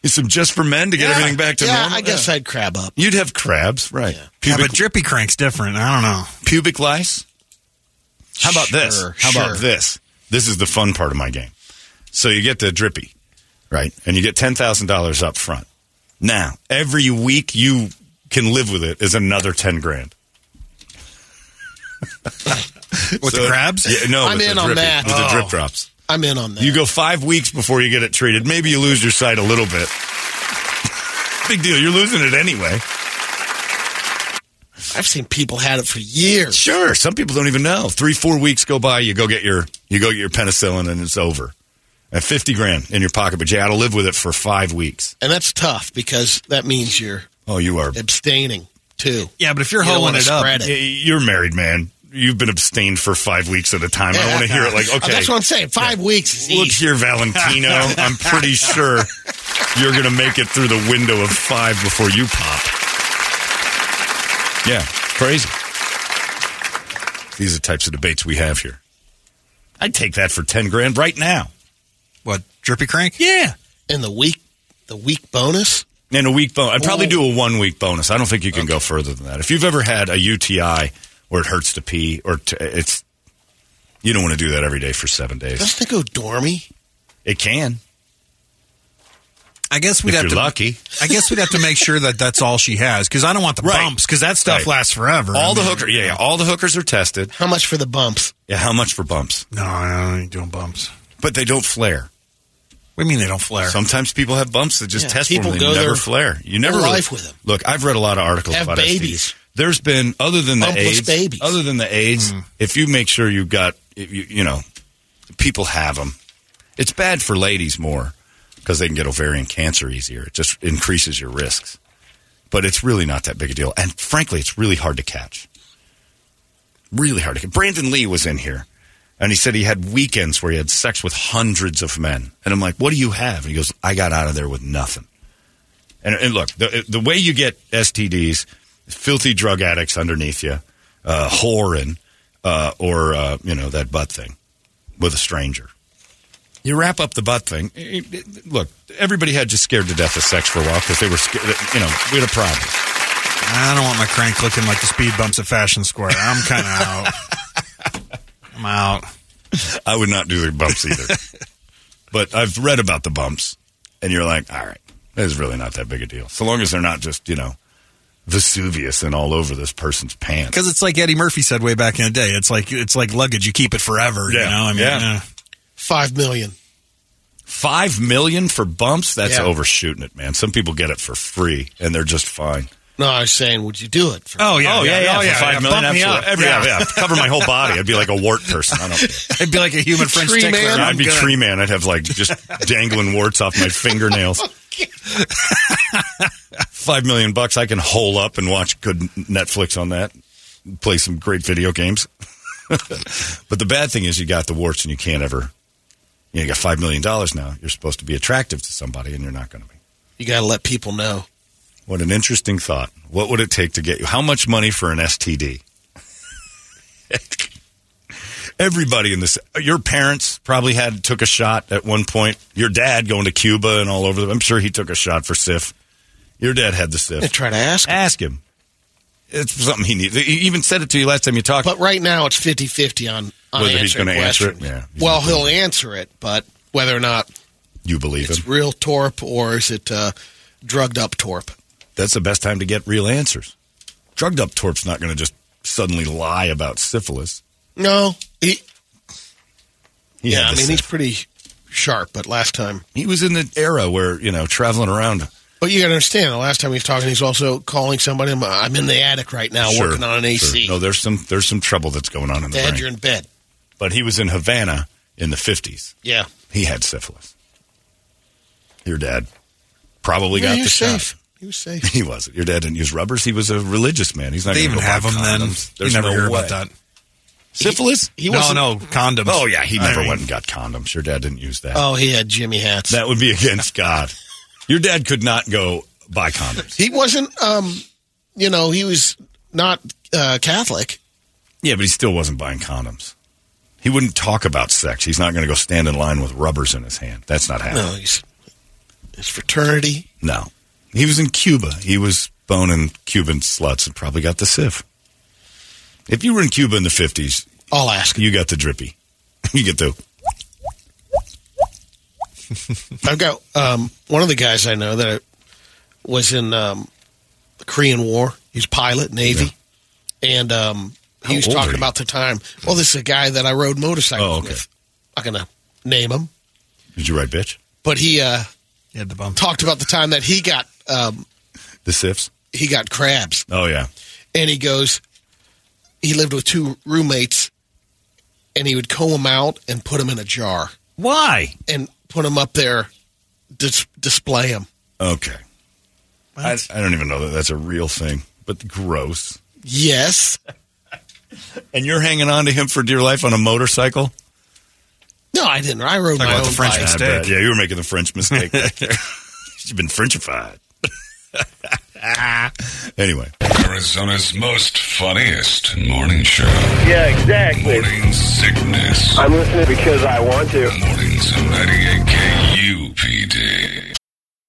Is some just for men to get Yeah, everything back to yeah, normal? I guess I'd crab up. You'd have crabs, right? Yeah, Pubic, but Drippy Crank's different. I don't know. pubic lice. How about this? How sure. about this? This is the fun part of my game. So you get the drippy, right? And you get ten thousand dollars up front. Now every week you can live with it is another ten grand. With the crabs? Yeah, no, I'm with in the on drippy, that. With the Oh. drip drops. I'm in on that. You go five weeks before you get it treated. Maybe you lose your sight a little bit. Big deal. You're losing it anyway. I've seen people had it for years. Sure. Some people don't even know. Three, four weeks go by, you go get your you go get your penicillin and it's over. At fifty grand in your pocket, but you got to live with it for five weeks. And that's tough because that means you're Oh, you are. abstaining too. Yeah, but if you're You don't hoeing it up, it. You're married, man. You've been abstained for five weeks at a time. I don't want to hear it like, Oh, okay, That's what I'm saying. Five weeks is look easy. here, Valentino. I'm pretty sure you're going to make it through the window of five before you pop. Yeah, crazy. These are the types of debates we have here. I'd take that for 10 grand right now. what, Drippy Crank? Yeah. And the week, the week bonus. And a week bonus. I'd probably Ooh. do a one week bonus. I don't think you can go further than that. If you've ever had a UTI where it hurts to pee or to, it's, you don't want to do that every day for seven days. Doesn't it go dormy? It can. I guess we'd If have you're to. lucky. I guess we'd have to make sure that that's all she has because I don't want the Right. bumps because that stuff Right. lasts forever. All I the mean, hooker, yeah, yeah, all the hookers are tested. How much for the bumps? Yeah, how much for bumps? No, I ain't doing bumps. But they don't flare. What do you mean they don't flare? Sometimes people have bumps that just Yeah, test for people them. They go never their flare. You never whole really- life with them. Look, I've read a lot of articles Have about babies. STDs. There's been other than the Bumpless AIDS, babies. other than the AIDS, hmm. if you make sure you got, you, you know, people have them. It's bad for ladies more because they can get ovarian cancer easier. It just increases your risks. But it's really not that big a deal. And frankly, it's really hard to catch. Really hard to catch. Brandon Lee was in here. And he said he had weekends where he had sex with hundreds of men. And I'm like, what do you have? And he goes, I got out of there with nothing. And, and look, the, the way you get STDs, filthy drug addicts underneath you, uh, whoring, uh, or, uh, you know, that butt thing with a stranger. You wrap up the butt thing. It- it- look, everybody had just scared to death of sex for a while because they were, scared, you know, we had a problem. I don't want my crank looking like the speed bumps at Fashion Square. I'm kind of out. I'm out. I would not do the bumps either. but I've read about the bumps, and you're like, all right, it's really not that big a deal. So long as they're not just, you know, Vesuvius and all over this person's pants. Because it's like Eddie Murphy said way back in the day. It's like it's like luggage. You keep it forever. You Yeah. know. I mean, Yeah. uh, Five million. Five million for bumps? That's Yeah. overshooting it, man. Some people get it for free, and they're just fine. No, I was saying, would you do it? For, oh yeah. oh, yeah, yeah. Oh yeah. five yeah. million, absolutely. Every, yeah. yeah. yeah. Cover my whole body. I'd be like a wart person. I don't. I'd be like a human French Tree tickler. man? I'm I'd be good. tree man. I'd have like just dangling warts off my fingernails. Five million bucks. I can hole up and watch good Netflix on that. Play some great video games. but the bad thing is you got the warts and you can't ever. You, know, you got five million dollars now. You're supposed to be attractive to somebody, and you're not going to be. You got to let people know. What an interesting thought. What would it take to get you? How much money for an STD? Everybody in this, your parents probably had took a shot at one point. Your dad going to Cuba and all over. The, I'm sure he took a shot for SIF. Your dad had the SIF. Yeah, try to ask him. Ask him. It's something he needs. He even said it to you last time you talked. But right now it's 50-50 on, on Whether he's gonna answer it? Yeah, Well, he'll answer it, but whether or not you believe it's him. real torp or is it uh, drugged up torp? That's the best time to get real answers. Drugged up Torp's not going to just suddenly lie about syphilis. No, he. He yeah, I the mean he's pretty sharp, but last time. He was in the era where you know traveling around. But you got to understand, the last time he was talking, he's also calling somebody. I'm, I'm in the attic right now Sure, working on an AC. sure. No, there's some there's some trouble that's going on in the Dad, brain. you're in bed. But he was in Havana in the 50s. Yeah. He had syphilis. Your dad probably Yeah, got the was shot. safe. He was safe. He wasn't. Your dad didn't use rubbers. He was a religious man. He's not They going to even have them then. condoms. You There's never no hear way. about that. Syphilis? He no, wasn't- no, condoms. Oh yeah, he I never mean, went and got condoms. Your dad didn't use that. Oh, he had Jimmy hats. That would be against God. Your dad could not go buy condoms. He wasn't, um, you know, he was not uh, Catholic. Yeah, but he still wasn't buying condoms. He wouldn't talk about sex. He's not going to go stand in line with rubbers in his hand. That's not happening. No, he's his fraternity. No. He was in Cuba. He was boning Cuban sluts and probably got the SIF. If you were in Cuba in the 50s, I'll ask. you got the drippy. You get the. I've got um, one of the guys I know that was in um, the Korean War. He's pilot, Navy, and um, he was talking about the time. Well, this is a guy that I rode motorcycles Oh, okay. with. I'm not gonna name him, Did you ride bitch? but he uh, You had the bump. talked about the time that he got um, The SIFs? he got crabs, Oh, yeah. and he goes, he lived with two roommates, and he would comb them out and put them in a jar Why? and put them up there, dis- display them. Okay. I, I don't even know that that's a real thing, but gross. Yes. And you're hanging on to him for dear life on a motorcycle? No, I didn't. I rode Talk my about own the French bike. mistake. Yeah, you were making the French mistake. You've been Frenchified. Ah. anyway, Arizona's most funniest morning show. Yeah, exactly. Morning sickness. I'm listening because I want to. Mornings on 98 KUPD.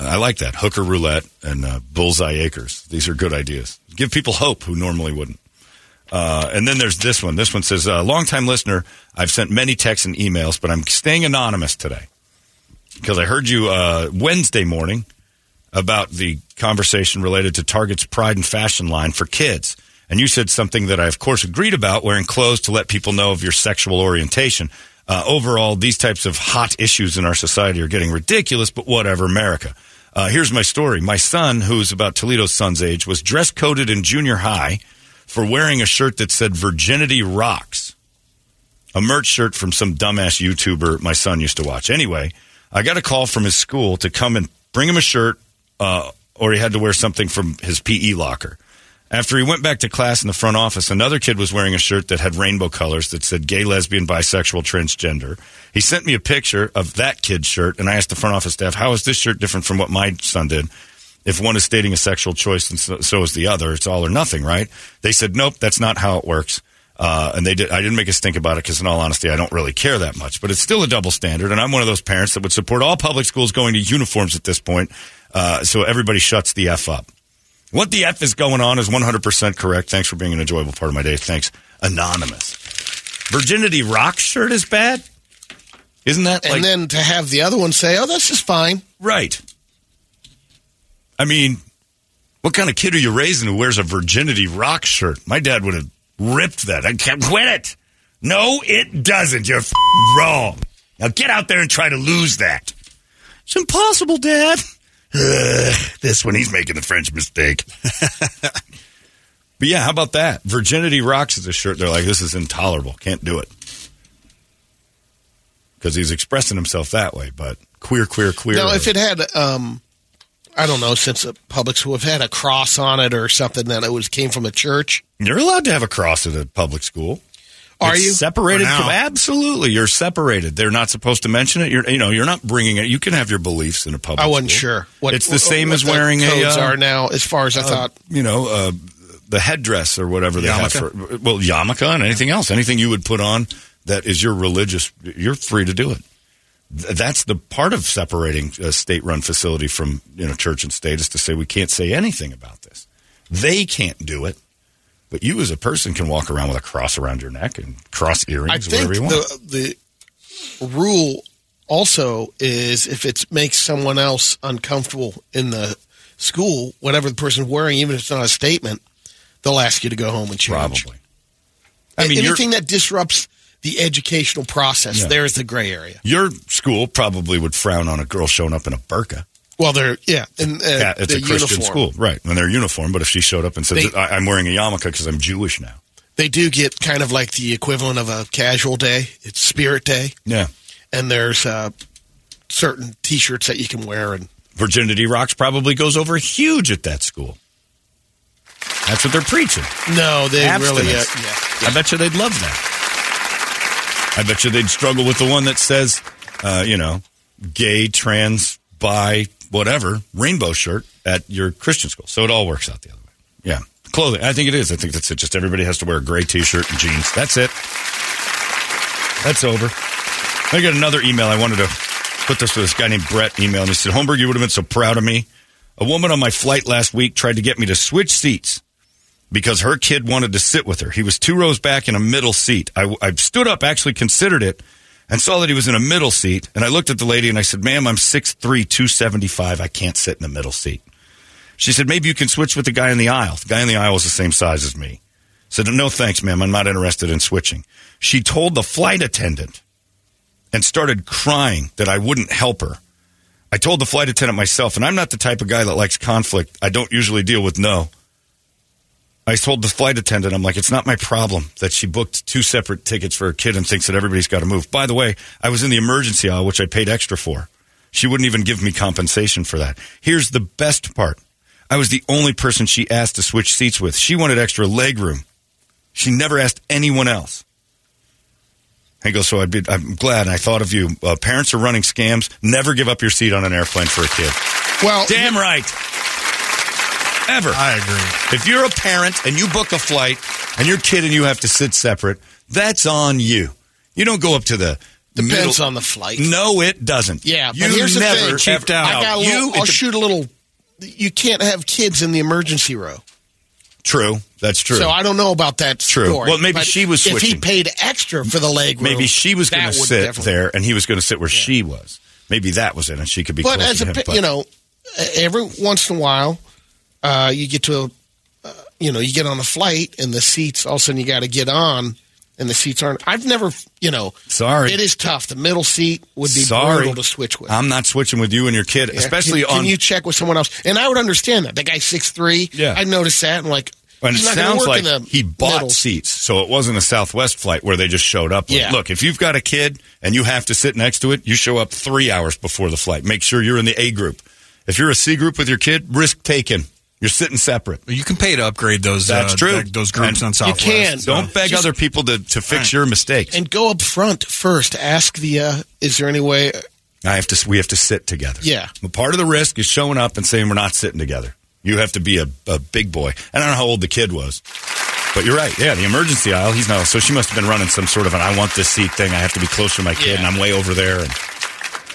I like that. Hooker roulette and uh, bullseye acres. These are good ideas. Give people hope who normally wouldn't. Uh, and then there's this one. This one says, uh, longtime listener, I've sent many texts and emails, but I'm staying anonymous today because I heard you uh, Wednesday morning about the conversation related to Target's Pride and Fashion line for kids. And you said something that I, of course, agreed about wearing clothes to let people know of your sexual orientation. Uh, overall, these types of hot issues in our society are getting ridiculous, but whatever, America. Uh, here's my story. My son, who's about Toledo's son's age, was dress coded in junior high for wearing a shirt that said Virginity Rocks. A merch shirt from some dumbass YouTuber my son used to watch. Anyway, I got a call from his school to come and bring him a shirt, uh, or he had to wear something from his PE locker. After he went back to class in the front office, another kid was wearing a shirt that had rainbow colors that said gay, lesbian, bisexual, transgender. He sent me a picture of that kid's shirt, and I asked the front office staff, how is this shirt different from what my son did? If one is stating a sexual choice and so, so is the other, it's all or nothing, right? They said, nope, that's not how it works. Uh, and they did. I didn't make a stink about it because, in all honesty, I don't really care that much. But it's still a double standard, and I'm one of those parents that would support all public schools going to uniforms at this point, uh, so everybody shuts the f up. What the F is going on is 100% correct. Thanks for being an enjoyable part of my day. Thanks, Anonymous. Virginity Rock shirt is bad? Isn't that And then to have the other one say, "Oh, this is fine." right. I mean, what kind of kid are you raising who wears a Virginity Rock shirt? My dad would have ripped that. I can't quit it. No, it doesn't. You're f- wrong. Now get out there and try to lose that. It's impossible, Dad. Ugh, this one, he's making the French mistake. but yeah, how about that? Virginity Rocks is a shirt. They're like, this is intolerable. Can't do it. Because he's expressing himself that way. But queer, queer, queer. Now, if it had, um, I don't know, since the Publix would have had a cross on it or something that it was came from a church. You're allowed to have a cross at a public school. Are It's you? separated from absolutely? You're separated. They're not supposed to mention it. You're you know you're not bringing it. You can have your beliefs in a public. I wasn't school. sure. What, it's the same what as wearing a codes uh, are now, as far as I uh, thought. You know, uh, the headdress or whatever they have for well yarmulke and anything else, anything you would put on that is your religious. You're free to do it. Th- That's the part of separating a state-run facility from you know church and state is to say we can't say anything about this. They can't do it, but you as a person can walk around with a cross around your neck and cross I earrings, think whatever you want. the the rule also is if it makes someone else uncomfortable in the school, whatever the person's wearing, even if it's not a statement, they'll ask you to go home and change. Probably. I mean, anything that disrupts the educational process, Yeah. there's the gray area. Your school probably would frown on a girl showing up in a burqa. Well, they're yeah, and uh, yeah, it's a Christian uniform. school, right? And they're uniform, but if she showed up and said, They- "I'm wearing a yarmulke because I'm Jewish now," They do get kind of like the equivalent of a casual day. It's Spirit Day, yeah, and there's uh, certain T-shirts that you can wear, and Virginity Rocks probably goes over huge at that school. That's what they're preaching. no, they really, uh, Abstinence. I bet you they'd love that. I bet you they'd struggle with the one that says, uh, you know, gay, trans, bi, whatever, rainbow shirt at your Christian school. So it all works out the other way. Yeah. Clothing. I think it is. I think that's it. Just everybody has to wear a gray t shirt and jeans. That's it. That's over. I got another email. I wanted to put this to this guy named Brett email. And he said, Holmberg, you would have been so proud of me. A woman on my flight last week tried to get me to switch seats because her kid wanted to sit with her. He was two rows back in a middle seat. I, I stood up, actually considered it, and saw that he was in a middle seat. And I looked at the lady and I said, ma'am, I'm 6'3", 275. I can't sit in the middle seat. She said, maybe you can switch with the guy in the aisle. The guy in the aisle is the same size as me. I said, no thanks, ma'am. I'm not interested in switching. She told the flight attendant and started crying that I wouldn't help her. I told the flight attendant myself, and I'm not the type of guy that likes conflict. I don't usually deal with no. I told the flight attendant, I'm like, it's not my problem that she booked two separate tickets for her kid and thinks that everybody's got to move. By the way, I was in the emergency aisle, which I paid extra for. She wouldn't even give me compensation for that. Here's the best part I was the only person she asked to switch seats with. She wanted extra leg room. She never asked anyone else. I go, so I'd be, I'm glad. I thought of you. Uh, parents are running scams. Never give up your seat on an airplane for a kid. well, Damn right. Ever. I agree. If you're a parent and you book a flight and your kid and you have to sit separate, that's on you. You don't go up to the, the depends middle. on the flight. No, it doesn't. Yeah, you but here's the never thing. cheaped out. I got a you, I'll a- shoot a little. You can't have kids in the emergency row. True, that's true. So I don't know about that True. story. Well, maybe she was If he paid extra for the leg room, Maybe she was going to sit definitely- there and he was going to sit where she was. Maybe that was it, and she could be But close as to a him. pa- but- you know, every once in a while, uh, you get to a, uh, you know, you get on a flight and the seats. All of a sudden, you got to get on, and the seats aren't. I've never, you know, Sorry. it is tough. The middle seat would be Sorry. brutal to switch with. I'm not switching with you and your kid, Yeah. especially can, on. Can you check with someone else? And I would understand that. The guy's six three. Yeah. I noticed that. and like, And it he's not gonna sounds like he bought middle. seats, so it wasn't a Southwest flight where they just showed up. Like, Yeah. Look, if you've got a kid and you have to sit next to it, you show up three hours before the flight. Make sure you're in the A group. If you're a C group with your kid, risk taken. You're sitting separate. You can pay to upgrade those. That's uh, true. that- Those groups And on Southwest. You can. so- Don't beg Just- other people to, to fix Right. your mistakes. and go up front first. Ask the. Uh, is there any way? I have to. We have to sit together. Yeah. But part of the risk is showing up and saying we're not sitting together. You have to be a, a big boy. I don't know how old the kid was, but you're right. Yeah, the emergency aisle. He's not. So she must have been running some sort of an "I want this seat" thing. I have to be closer to my kid, Yeah. and I'm way over there. And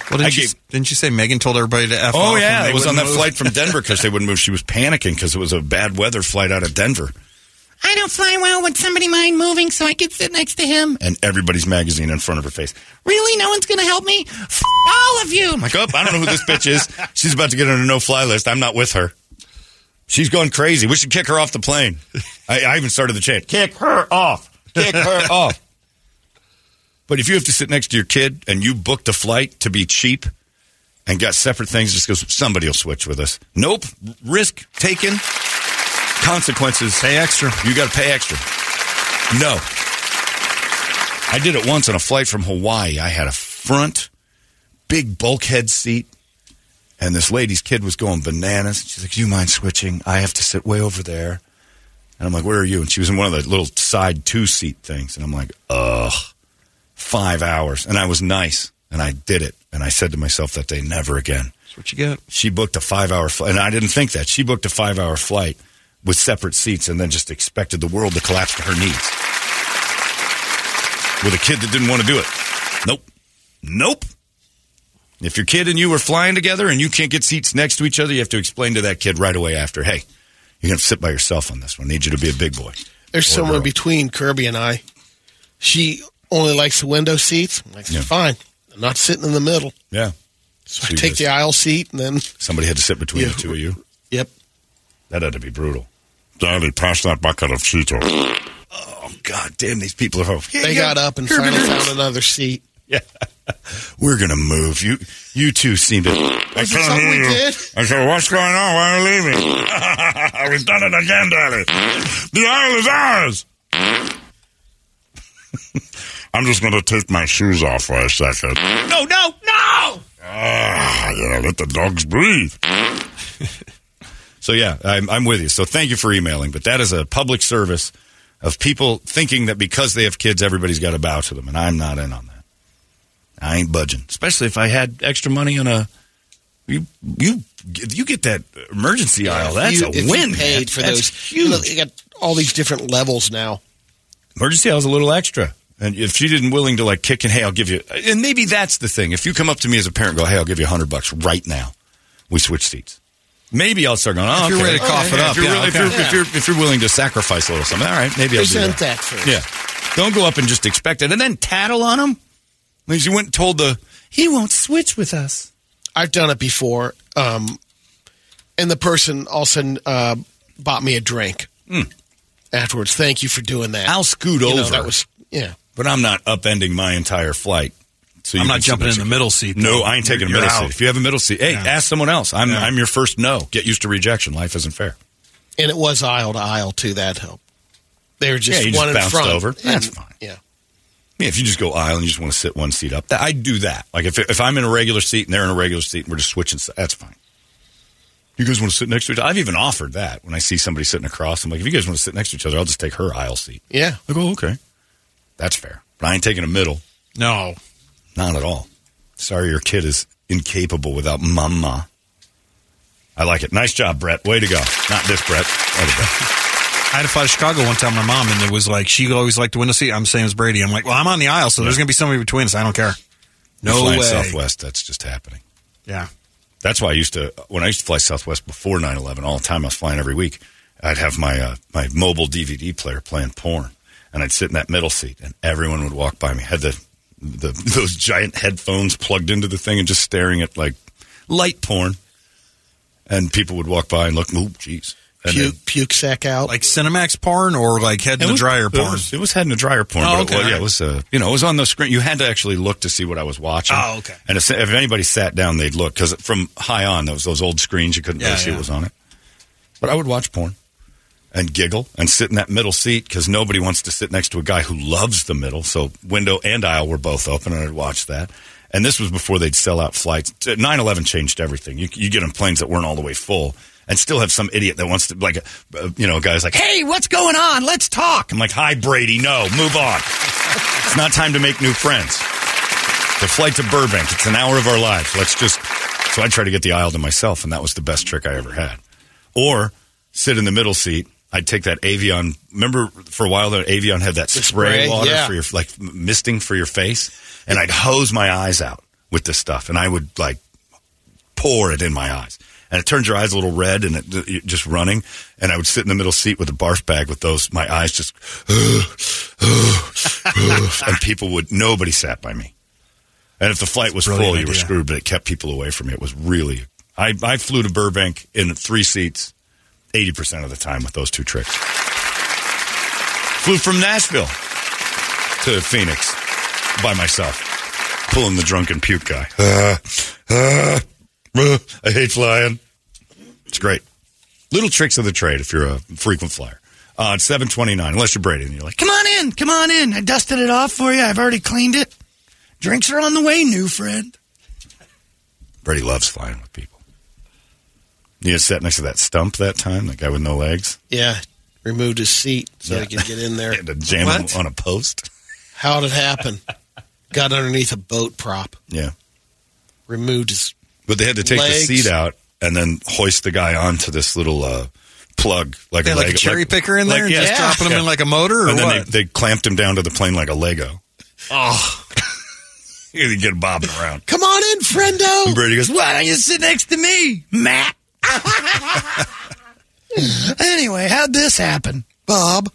Well, didn't, you, didn't you say Megan told everybody to F Oh off yeah, it was on that move? flight from Denver because they wouldn't move. She was panicking because it was a bad weather flight out of Denver, I don't fly well. Would somebody mind moving so I could sit next to him? and everybody's magazine in front of her face. Really? No one's going to help me? F- all of you. I'm like, oh, I don't know who this bitch is. She's about to get on a no-fly list. I'm not with her. She's going crazy. We should kick her off the plane. I, I even started the chant: "Kick her off! Kick her off!" But if you have to sit next to your kid and you booked a flight to be cheap and got separate things, just goes somebody will switch with us. Nope, risk taken, consequences. Pay extra. You got to pay extra. No. I did it once on a flight from Hawaii. I had a front, big bulkhead seat, and this lady's kid was going bananas. She's like, Do you mind switching? I have to sit way over there. And I'm like, Where are you? And she was in one of the little side two seat things. And I'm like, Ugh, five hours. And I was nice, and I did it. And I said to myself that day, Never again. That's what you get. She booked a five hour flight, and I didn't think that. She booked a five hour flight with separate seats and then just expected the world to collapse to her knees. With a kid that didn't want to do it. Nope. Nope. If your kid and you were flying together and you can't get seats next to each other, you have to explain to that kid right away after, hey, you're going to sit by yourself on this one. I need you to be a big boy. There's someone girl. between Kirby and I. She only likes the window seats. I'm like, Yeah. fine. I'm not sitting in the middle. Yeah. So She I take was- the aisle seat and then, Somebody had to sit between Yeah. the two of you. yep. That had to be brutal. Daddy, pass that bucket of Cheetos. Oh, God damn, these people are. They got up and finally found another seat. Yeah. We're going to move. You you two seem to. I Is it something we did? I said, what's going on? Why are you leaving? We've done it again, Daddy. The aisle is ours. I'm just going to take my shoes off for a second. No, no, no! Ah, you know, let the dogs breathe. So yeah, I'm, I'm with you. So thank you for emailing, but that is a public service of people thinking that because they have kids, everybody's got to bow to them, and I'm not in on that. I ain't budging, especially if I had extra money on a. You you you get that emergency aisle. That's you, a if win. You paid man. for That's those. You, know, you got all these different levels now. Emergency aisle's a little extra. And if she didn't willing to like kick and hey, I'll give you, and maybe that's the thing. If you come up to me as a parent, and go, hey, I'll give you a hundred bucks right now. We switch seats. Maybe I'll start going. Oh, If you're okay. ready to cough it up, If you're, yeah, if, okay. you're, if, you're, if you're willing to sacrifice a little something, all right, maybe I'll do Present that. that first. Yeah. Don't go up and just expect it and then tattle on him. Because you went and told the, he won't switch with us. I've done it before. Um, and the person all of a sudden uh, bought me a drink afterwards. Thank you for doing that. I'll scoot You know, over. that was yeah. But I'm not upending my entire flight. So I'm not jumping in the middle seat, No. I ain't taking a middle out. seat. If you have a middle seat, hey, Yeah. ask someone else. I'm Yeah. I'm your first no. Get used to rejection. Life isn't fair. And it was aisle to aisle too. That helped. They were just Yeah, you one just in bounced front. over. And- That's fine. Yeah. Yeah, if you just go aisle and you just want to sit one seat up, that, I'd do that. Like if if I'm in a regular seat and they're in a regular seat and we're just switching, si- that's fine. You guys want to sit next to each other? I've even offered that when I see somebody sitting across. I'm like, if you guys want to sit next to each other, I'll just take her aisle seat. Yeah. I go, okay, that's fair. But I ain't taking a middle, No. not at all. Sorry, your kid is incapable without mama. I like it. Nice job, Brett. Way to go. Not this Brett. I had to fly to Chicago one time, my mom, and it was like, she always liked to win the window seat. I'm the same as Brady. I'm like, well, I'm on the aisle, so there's going to be somebody between us. I don't care. No way. Southwest, that's just happening. Yeah. That's why I used to when I used to fly Southwest before 9/11 all the time. I was flying every week. I'd have my uh, my mobile DVD player playing porn, and I'd sit in that middle seat, and everyone would walk by me. Had the the those giant headphones plugged into the thing and just staring at like light porn, and people would walk by and look. Oh, jeez. Puke, then- puke sack out. Like Cinemax porn or like head in the was- dryer it porn? was- It was head in the dryer porn. Oh, but okay. It, yeah, it was. Uh, you know, it was on the screen. You had to actually look to see what I was watching. Oh, okay. And if, if anybody sat down, they'd look because from high on, those those old screens, you couldn't Yeah, really see yeah. what was on it. But I would watch porn and giggle and sit in that middle seat because nobody wants to sit next to a guy who loves the middle. So window and aisle were both open, and I'd watch that. And this was before they'd sell out flights. 9 11 changed everything. You, you get on planes that weren't all the way full and still have some idiot that wants to, like, uh, you know, a guy's like, hey, what's going on? Let's talk. I'm like, hi, Brady. No, move on. it's not time to make new friends. The flight to Burbank, it's an hour of our lives. Let's just. So I tried to get the aisle to myself, and that was the best trick I ever had. Or sit in the middle seat. I'd take that Evian. Remember, for a while, that Evian had that spray, spray, water yeah. for your like misting for your face, and I'd hose my eyes out with this stuff, and I would like pour it in my eyes. And it turns your eyes a little red and it, just running. And I would sit in the middle seat with a barf bag with those, my eyes just, and people would, nobody sat by me. And if the flight was full, brilliant you were screwed, but it kept people away from me. It was really, I, I flew to Burbank in three seats 80% of the time with those two tricks. Flew from Nashville to Phoenix by myself, pulling the drunken puke guy. Uh, uh, uh, I hate flying. It's great. Little tricks of the trade if you're a frequent flyer. Uh, it's 729, unless you're Brady and you're like, Come on in, come on in. I dusted it off for you. I've already cleaned it. Drinks are on the way, new friend. Brady loves flying with people. You sat next to that stump that time, that guy with no legs. Yeah, removed his seat so he could get in there. Had to jam What? him on a post. How'd it happen? Got underneath a boat prop, Yeah. removed his. But they had to take Legs. the seat out and then hoist the guy onto this little uh, plug, like Yeah, a like a Lego- cherry picker in there and just dropping him in like a motor or and then what? They, they clamped him down to the plane like a Lego. Oh, You get bobbing around. Come on in, friendo. And Brady goes, Why don't you sit next to me, Matt? anyway, how'd this happen, Bob?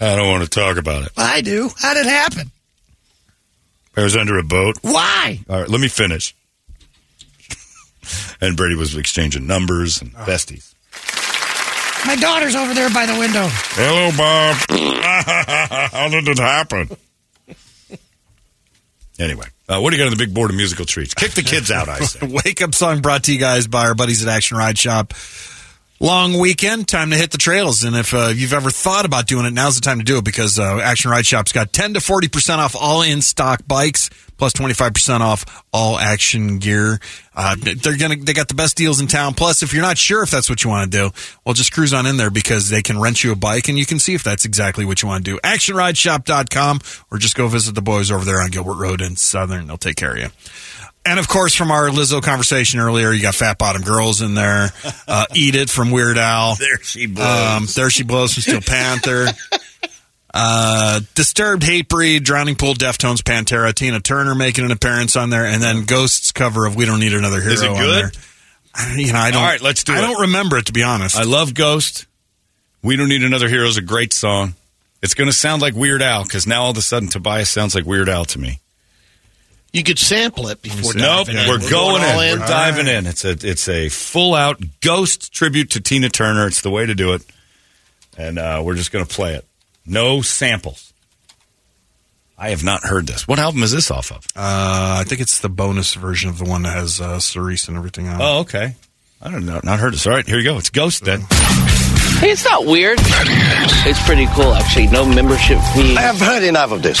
I don't want to talk about it. I do. How'd it happen? I was under a boat. Why? All right, let me finish. And Brady was exchanging numbers and Oh. besties. My daughter's over there by the window. Hello, Bob. How did it happen? Anyway, uh, what do you got on the big board of musical treats? Kick the kids out, I say. Wake up song brought to you guys by our buddies at Action Ride Shop. Long weekend, time to hit the trails. And if uh, you've ever thought about doing it, now's the time to do it because uh, Action Ride Shop's got 10 to 40% off all in stock bikes, plus 25% off all action gear. Uh, they're gonna, they got the best deals in town. Plus, if you're not sure if that's what you want to do, well, just cruise on in there because they can rent you a bike and you can see if that's exactly what you want to do. ActionRideShop.com or just go visit the boys over there on Gilbert Road in Southern. They'll take care of you. And of course, from our Lizzo conversation earlier, you got Fat Bottom Girls in there. Uh, Eat It from Weird Al. There she blows. Um, there she blows from Steel Panther. Uh, Disturbed Hatebreed, Drowning Pool, Deftones, Pantera, Tina Turner making an appearance on there, and then Ghosts cover of We Don't Need Another Hero. Is it good? I, you know, I don't. All right, let's do I it. don't remember it to be honest. I love Ghost. We Don't Need Another Hero is a great song. It's going to sound like Weird Al because now all of a sudden Tobias sounds like Weird Al to me. You could sample it before. Nope, diving in. we're, going, all in. We're diving in. It's a it's a full out Ghost tribute to Tina Turner. It's the way to do it, and uh, we're just going to play it. No samples. I have not heard this. What album is this off of? Uh, I think it's the bonus version of the one that has uh, Cerise and everything on. it. Oh, okay. I don't know. Not heard this. All right, here you go. It's Ghost then. Hey, it's not weird. It's pretty cool, actually. No membership fee. I have heard enough of this.